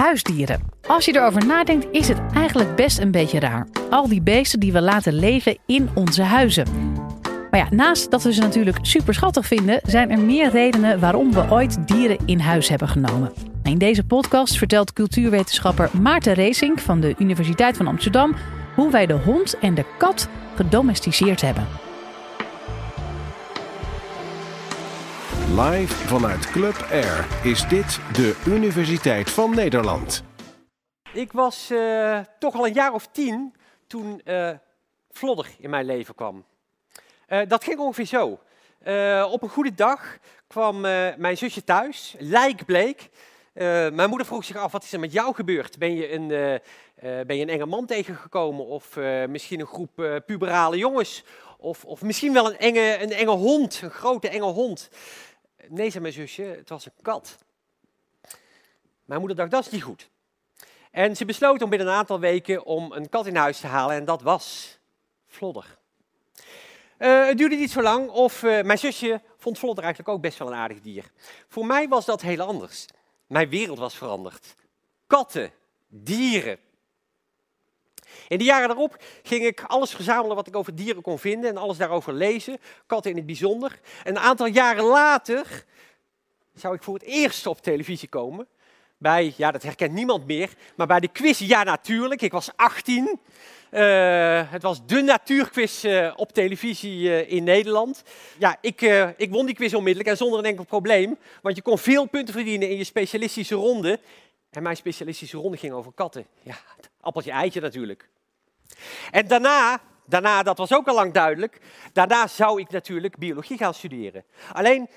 Huisdieren. Als je erover nadenkt, is het eigenlijk best een beetje raar. Al die beesten die we laten leven in onze huizen. Maar ja, naast dat we ze natuurlijk super schattig vinden, zijn er meer redenen waarom we ooit dieren in huis hebben genomen. In deze podcast vertelt cultuurwetenschapper Maarten Racing van de Universiteit van Amsterdam hoe wij de hond en de kat gedomesticeerd hebben. Live vanuit Club Air is dit de Universiteit van Nederland. Ik was uh, toch al een jaar of tien toen uh, Vlodder in mijn leven kwam. Uh, dat ging ongeveer zo. op een goede dag kwam mijn zusje thuis, lijkbleek. mijn moeder vroeg zich af, wat is er met jou gebeurd? Ben je een, ben je een enge man tegengekomen of misschien een groep puberale jongens? Of, of misschien wel een enge, een enge hond, een grote enge hond. Nee, zei mijn zusje, het was een kat. Mijn moeder dacht, dat is niet goed. En ze besloot om binnen een aantal weken om een kat in huis te halen en dat was Vlodder. Uh, het duurde niet zo lang of uh, mijn zusje vond Vlodder eigenlijk ook best wel een aardig dier. Voor mij was dat heel anders. Mijn wereld was veranderd. Katten, dieren, in de jaren daarop ging ik alles verzamelen wat ik over dieren kon vinden en alles daarover lezen, katten in het bijzonder. En een aantal jaren later zou ik voor het eerst op televisie komen. Bij, ja, dat herkent niemand meer, maar bij de quiz Ja Natuurlijk. Ik was 18. Uh, het was de natuurquiz uh, op televisie uh, in Nederland. Ja, ik, ik won die quiz onmiddellijk en zonder een enkel probleem. Want je kon veel punten verdienen in je specialistische ronde. En mijn specialistische ronde ging over katten. Ja, appeltje eitje natuurlijk. En daarna, daarna, dat was ook al lang duidelijk, daarna zou ik natuurlijk biologie gaan studeren. Alleen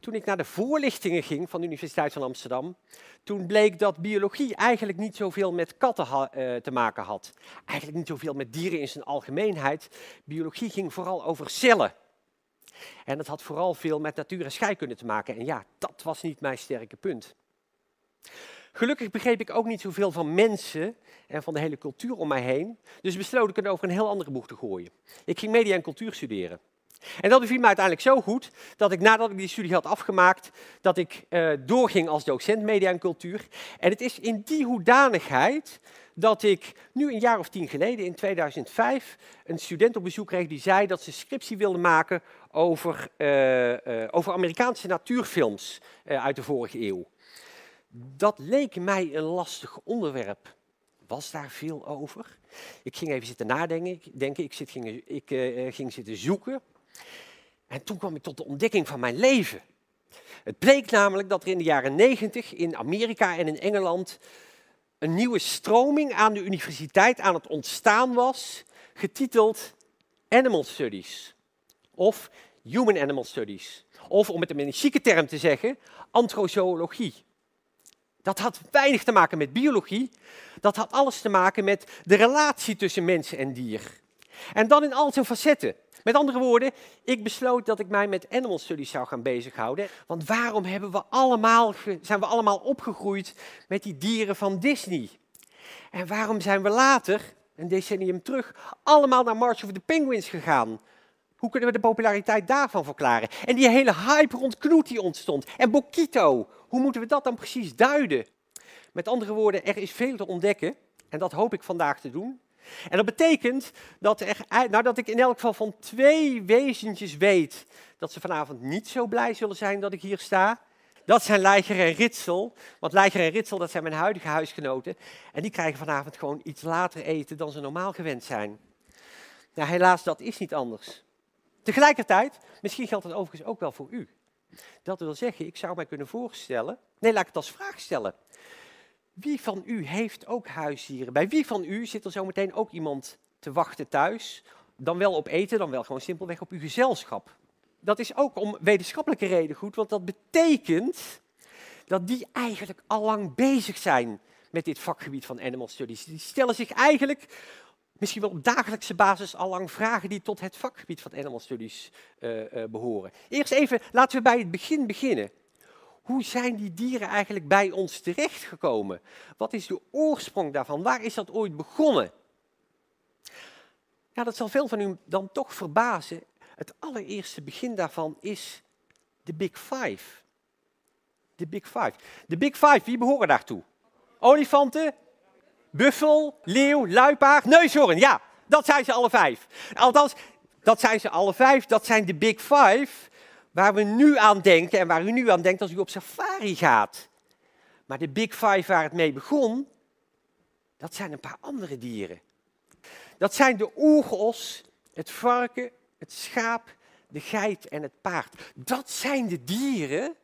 toen ik naar de voorlichtingen ging van de Universiteit van Amsterdam, toen bleek dat biologie eigenlijk niet zoveel met katten uh, te maken had. Eigenlijk niet zoveel met dieren in zijn algemeenheid. Biologie ging vooral over cellen. En dat had vooral veel met natuur en scheikunde te maken. En ja, dat was niet mijn sterke punt. Gelukkig begreep ik ook niet zoveel van mensen en van de hele cultuur om mij heen. Dus besloot ik het over een heel andere boeg te gooien. Ik ging media en cultuur studeren. En dat beviel me uiteindelijk zo goed dat ik nadat ik die studie had afgemaakt, dat ik uh, doorging als docent media en cultuur. En het is in die hoedanigheid dat ik nu een jaar of tien geleden, in 2005, een student op bezoek kreeg die zei dat ze scriptie wilde maken over, uh, uh, over Amerikaanse natuurfilms uit de vorige eeuw. Dat leek mij een lastig onderwerp. Was daar veel over? Ik ging even zitten nadenken. Denken. Ik, zit, ging, ik uh, ging zitten zoeken. En toen kwam ik tot de ontdekking van mijn leven. Het bleek namelijk dat er in de jaren negentig in Amerika en in Engeland een nieuwe stroming aan de universiteit aan het ontstaan was, getiteld Animal Studies of Human Animal Studies. Of om het een chique term te zeggen, antrozoologie. Dat had weinig te maken met biologie. Dat had alles te maken met de relatie tussen mens en dier. En dan in al zijn facetten. Met andere woorden, ik besloot dat ik mij met animal studies zou gaan bezighouden. Want waarom hebben we allemaal, zijn we allemaal opgegroeid met die dieren van Disney? En waarom zijn we later, een decennium terug, allemaal naar March of the Penguins gegaan? Hoe kunnen we de populariteit daarvan verklaren? En die hele hype rond Knoet die ontstond. En Bokito, hoe moeten we dat dan precies duiden? Met andere woorden, er is veel te ontdekken. En dat hoop ik vandaag te doen. En dat betekent dat, er, nou, ik in elk geval van twee wezentjes weet dat ze vanavond niet zo blij zullen zijn dat ik hier sta. Dat zijn Leiger en Ritsel. Want Leiger en Ritsel, dat zijn mijn huidige huisgenoten. En die krijgen vanavond gewoon iets later eten dan ze normaal gewend zijn. Nou, helaas, dat is niet anders. Tegelijkertijd, misschien geldt het overigens ook wel voor u. Dat wil zeggen, ik zou mij kunnen voorstellen, nee, laat ik het als vraag stellen. Wie van u heeft ook huisdieren? Bij wie van u zit er zometeen ook iemand te wachten thuis? Dan wel op eten, dan wel gewoon simpelweg op uw gezelschap. Dat is ook om wetenschappelijke reden goed, want dat betekent dat die eigenlijk al lang bezig zijn met dit vakgebied van animal studies. Die stellen zich eigenlijk misschien wel op dagelijkse basis al lang vragen die tot het vakgebied van animal studies uh, uh, behoren. Eerst even, laten we bij het begin beginnen. Hoe zijn die dieren eigenlijk bij ons terechtgekomen? Wat is de oorsprong daarvan? Waar is dat ooit begonnen? Ja, dat zal veel van u dan toch verbazen. Het allereerste begin daarvan is de Big Five. De Big Five. De Big Five, wie behoren daartoe? Olifanten, buffel, leeuw, luipaard, neushoorn. Ja, dat zijn ze alle vijf. Althans, dat zijn ze alle vijf. Dat zijn de Big Five waar we nu aan denken en waar u nu aan denkt als u op safari gaat. Maar de Big Five waar het mee begon, dat zijn een paar andere dieren. Dat zijn de oeros, het varken, het schaap, de geit en het paard. Dat zijn de dieren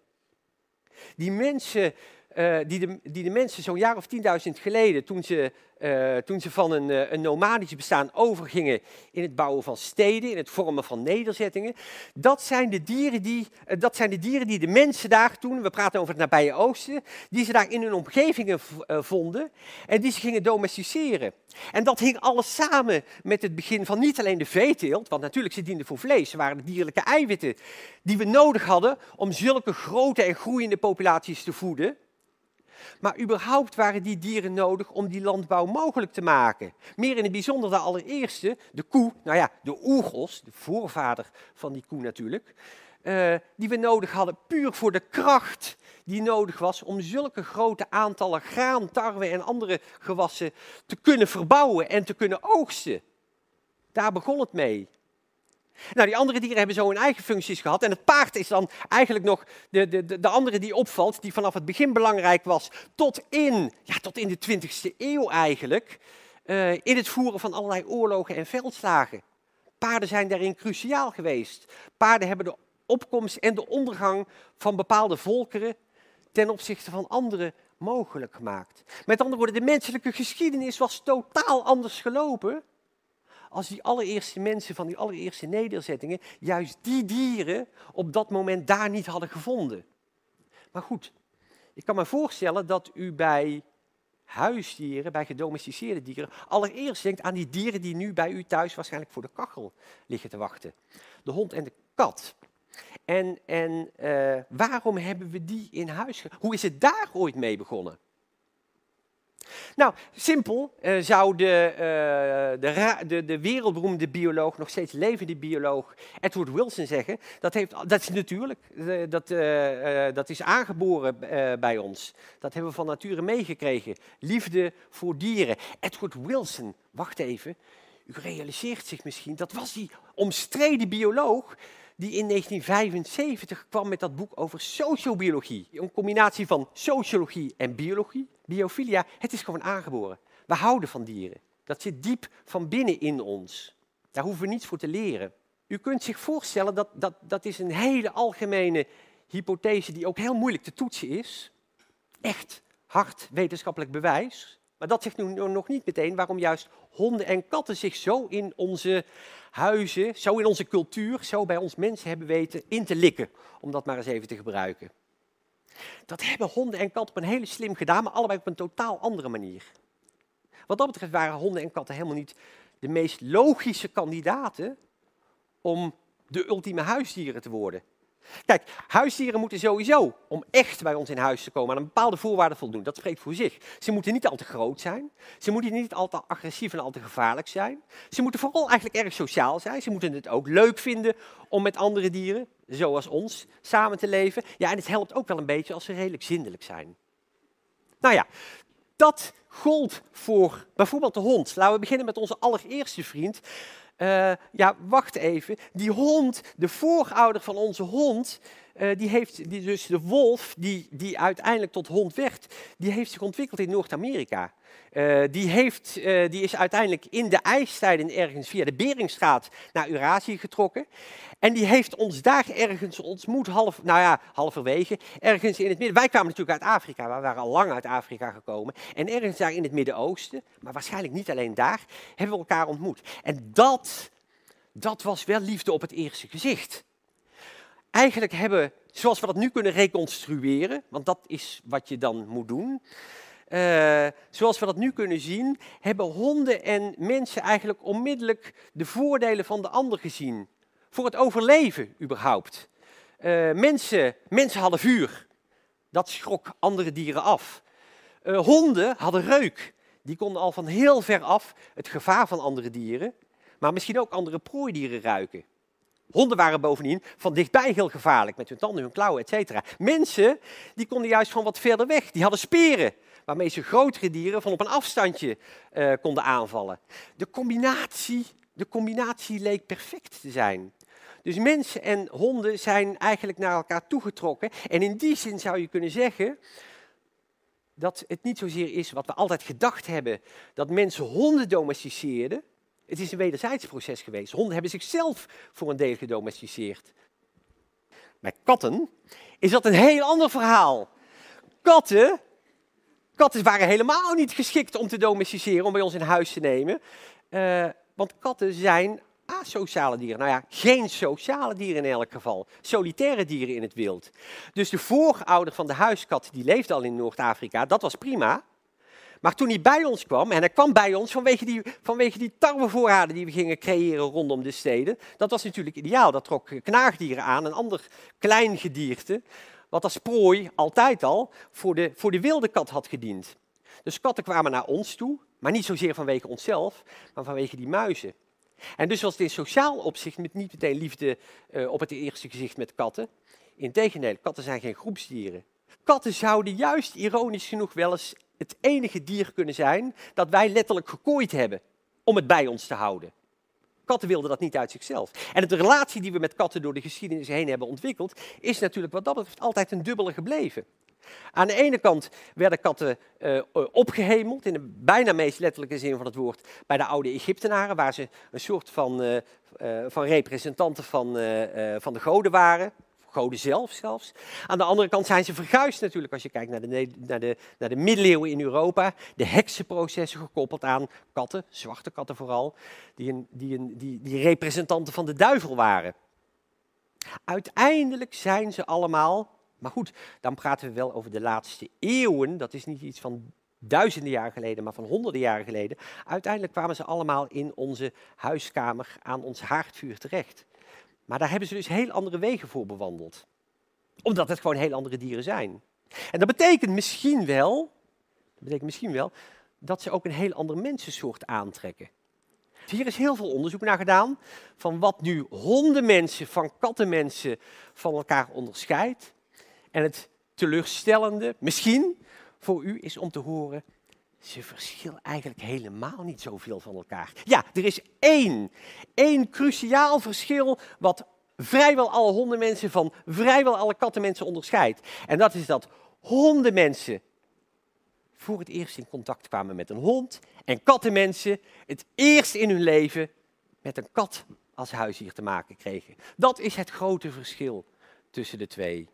die mensen uh, die, de, die de mensen zo'n jaar of 10.000 geleden, toen ze, uh, toen ze van een, uh, een nomadisch bestaan overgingen in het bouwen van steden, in het vormen van nederzettingen, dat zijn de dieren die, dat zijn de, dieren die de mensen daar toen, we praten over het nabije oosten, die ze daar in hun omgevingen vonden en die ze gingen domesticeren. En dat hing alles samen met het begin van niet alleen de veeteelt, want natuurlijk ze dienden voor vlees, ze waren de dierlijke eiwitten die we nodig hadden om zulke grote en groeiende populaties te voeden. Maar überhaupt waren die dieren nodig om die landbouw mogelijk te maken. Meer in het bijzonder de allereerste, de koe, nou ja, de oergos, de voorvader van die koe natuurlijk, uh, die we nodig hadden puur voor de kracht die nodig was om zulke grote aantallen graan, tarwe en andere gewassen te kunnen verbouwen en te kunnen oogsten. Daar begon het mee. Nou, die andere dieren hebben zo hun eigen functies gehad. En het paard is dan eigenlijk nog de, de, de andere die opvalt, die vanaf het begin belangrijk was, tot in, ja, tot in de 20e eeuw eigenlijk, uh, in het voeren van allerlei oorlogen en veldslagen. Paarden zijn daarin cruciaal geweest. Paarden hebben de opkomst en de ondergang van bepaalde volkeren ten opzichte van andere mogelijk gemaakt. Met andere woorden, de menselijke geschiedenis was totaal anders gelopen als die allereerste mensen van die allereerste nederzettingen juist die dieren op dat moment daar niet hadden gevonden. Maar goed, ik kan me voorstellen dat u bij huisdieren, bij gedomesticeerde dieren, allereerst denkt aan die dieren die nu bij u thuis waarschijnlijk voor de kachel liggen te wachten. De hond en de kat. En, en uh, waarom hebben we die in huis? Hoe is het daar ooit mee begonnen? Nou, simpel uh, zou de, uh, de, de, de, wereldberoemde bioloog, nog steeds levende bioloog, Edward Wilson zeggen. Dat, heeft, dat is natuurlijk, uh, dat, dat is aangeboren bij ons. Dat hebben we van nature meegekregen. Liefde voor dieren. Edward Wilson, wacht even. U realiseert zich misschien, dat was die omstreden bioloog die in 1975 kwam met dat boek over sociobiologie. Een combinatie van sociologie en biologie. Biofilia, het is gewoon aangeboren. We houden van dieren. Dat zit diep van binnen in ons. Daar hoeven we niets voor te leren. U kunt zich voorstellen dat dat, dat is een hele algemene hypothese die ook heel moeilijk te toetsen is. Echt hard wetenschappelijk bewijs. Maar dat zegt nu nog niet meteen waarom juist honden en katten zich zo in onze huizen, zo in onze cultuur, zo bij ons mensen hebben weten in te likken. Om dat maar eens even te gebruiken. Dat hebben honden en katten op een hele slim gedaan, maar allebei op een totaal andere manier. Wat dat betreft waren honden en katten helemaal niet de meest logische kandidaten om de ultieme huisdieren te worden. Kijk, huisdieren moeten sowieso, om echt bij ons in huis te komen, aan een bepaalde voorwaarde voldoen. Dat spreekt voor zich. Ze moeten niet al te groot zijn. Ze moeten niet al te agressief en al te gevaarlijk zijn. Ze moeten vooral eigenlijk erg sociaal zijn. Ze moeten het ook leuk vinden om met andere dieren, zoals ons, samen te leven. Ja, en het helpt ook wel een beetje als ze redelijk zindelijk zijn. Nou ja, dat gold voor bijvoorbeeld de hond. Laten we beginnen met onze allereerste vriend. Uh, ja, wacht even. Die hond, de voorouder van onze hond, uh, die heeft, die, dus de wolf, die, die uiteindelijk tot hond werd, die heeft zich ontwikkeld in Noord-Amerika. Uh, die, heeft, uh, die is uiteindelijk in de ijstijden ergens via de Beringstraat naar Eurasië getrokken. En die heeft ons daar ergens ontmoet, half, nou ja, halverwege, ergens in het midden. Wij kwamen natuurlijk uit Afrika, we waren al lang uit Afrika gekomen. En ergens daar in het Midden-Oosten, maar waarschijnlijk niet alleen daar, hebben we elkaar ontmoet. En dat, dat was wel liefde op het eerste gezicht. Eigenlijk hebben, zoals we dat nu kunnen reconstrueren, want dat is wat je dan moet doen. Uh, zoals we dat nu kunnen zien, hebben honden en mensen eigenlijk onmiddellijk de voordelen van de ander gezien. Voor het overleven überhaupt. Uh, mensen, mensen hadden vuur. Dat schrok andere dieren af. Uh, honden hadden reuk. Die konden al van heel ver af het gevaar van andere dieren, maar misschien ook andere prooidieren ruiken. Honden waren bovendien van dichtbij heel gevaarlijk, met hun tanden, hun klauwen, etc. Mensen die konden juist van wat verder weg. Die hadden speren, waarmee ze grotere dieren van op een afstandje uh, konden aanvallen. De combinatie, de combinatie leek perfect te zijn. Dus mensen en honden zijn eigenlijk naar elkaar toegetrokken. En in die zin zou je kunnen zeggen dat het niet zozeer is wat we altijd gedacht hebben, dat mensen honden domesticeerden. Het is een wederzijds proces geweest. Honden hebben zichzelf voor een deel gedomesticeerd. Bij katten is dat een heel ander verhaal. Katten, katten waren helemaal niet geschikt om te domesticeren, om bij ons in huis te nemen. Uh, want katten zijn asociale dieren. Nou ja, geen sociale dieren in elk geval. Solitaire dieren in het wild. Dus de voorouder van de huiskat, die leefde al in Noord-Afrika, dat was prima. Maar toen hij bij ons kwam, en hij kwam bij ons vanwege die, vanwege die tarwevoorraden die we gingen creëren rondom de steden, dat was natuurlijk ideaal. Dat trok knaagdieren aan, een ander klein gedierte, wat als prooi altijd al voor de, voor de wilde kat had gediend. Dus katten kwamen naar ons toe, maar niet zozeer vanwege onszelf, maar vanwege die muizen. En dus was het in sociaal opzicht met niet meteen liefde uh, op het eerste gezicht met katten. Integendeel, katten zijn geen groepsdieren. Katten zouden juist ironisch genoeg wel eens het enige dier kunnen zijn dat wij letterlijk gekooid hebben om het bij ons te houden. Katten wilden dat niet uit zichzelf. En de relatie die we met katten door de geschiedenis heen hebben ontwikkeld, is natuurlijk wat dat betreft altijd een dubbele gebleven. Aan de ene kant werden katten uh, opgehemeld, in de bijna meest letterlijke zin van het woord, bij de oude Egyptenaren, waar ze een soort van, uh, van representanten van, van de goden waren. Goden zelf zelfs. Aan de andere kant zijn ze verguisd natuurlijk als je kijkt naar de, naar, de, naar de middeleeuwen in Europa. De heksenprocessen gekoppeld aan katten, zwarte katten vooral, die, een, die, een, die, die representanten van de duivel waren. Uiteindelijk zijn ze allemaal maar goed, dan praten we wel over de laatste eeuwen. Dat is niet iets van duizenden jaar geleden, maar van honderden jaren geleden. Uiteindelijk kwamen ze allemaal in onze huiskamer aan ons haardvuur terecht. Maar daar hebben ze dus heel andere wegen voor bewandeld. Omdat het gewoon heel andere dieren zijn. En dat betekent misschien wel, dat betekent misschien wel dat ze ook een heel ander mensensoort aantrekken. Hier is heel veel onderzoek naar gedaan van wat nu hondenmensen van kattenmensen van elkaar onderscheidt. En het teleurstellende, misschien voor u, is om te horen, ze verschillen eigenlijk helemaal niet zoveel van elkaar. Ja, er is één, één cruciaal verschil wat vrijwel alle hondenmensen van vrijwel alle kattenmensen onderscheidt. En dat is dat hondenmensen voor het eerst in contact kwamen met een hond en kattenmensen het eerst in hun leven met een kat als huisdier te maken kregen. Dat is het grote verschil tussen de twee.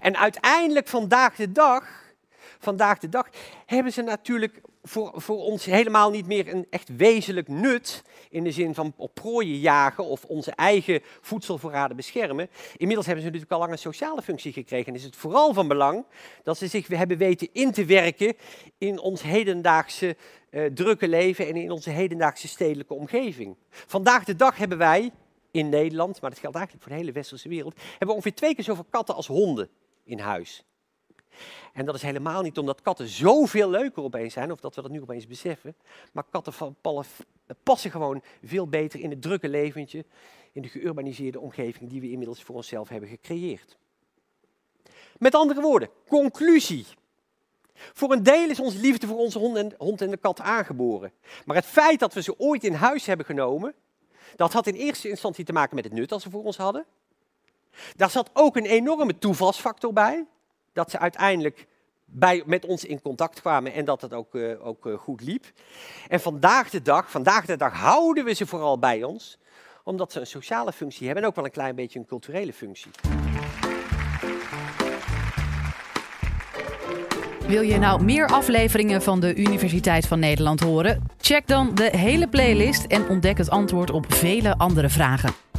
En uiteindelijk vandaag de dag, vandaag de dag hebben ze natuurlijk voor, voor ons helemaal niet meer een echt wezenlijk nut in de zin van op prooien jagen of onze eigen voedselvoorraden beschermen. Inmiddels hebben ze natuurlijk al lang een sociale functie gekregen en is het vooral van belang dat ze zich hebben weten in te werken in ons hedendaagse uh, drukke leven en in onze hedendaagse stedelijke omgeving. Vandaag de dag hebben wij in Nederland, maar dat geldt eigenlijk voor de hele westerse wereld, hebben we ongeveer twee keer zoveel katten als honden in huis. En dat is helemaal niet omdat katten zoveel leuker opeens zijn, of dat we dat nu opeens beseffen, maar katten passen gewoon veel beter in het drukke leventje, in de geurbaniseerde omgeving die we inmiddels voor onszelf hebben gecreëerd. Met andere woorden, conclusie. Voor een deel is onze liefde voor onze hond en, hond en de kat aangeboren. Maar het feit dat we ze ooit in huis hebben genomen, dat had in eerste instantie te maken met het nut dat ze voor ons hadden. Daar zat ook een enorme toevalsfactor bij. Dat ze uiteindelijk bij, met ons in contact kwamen en dat het ook, uh, ook uh, goed liep. En vandaag de dag, vandaag de dag houden we ze vooral bij ons, omdat ze een sociale functie hebben en ook wel een klein beetje een culturele functie. Wil je nou meer afleveringen van de Universiteit van Nederland horen? Check dan de hele playlist en ontdek het antwoord op vele andere vragen.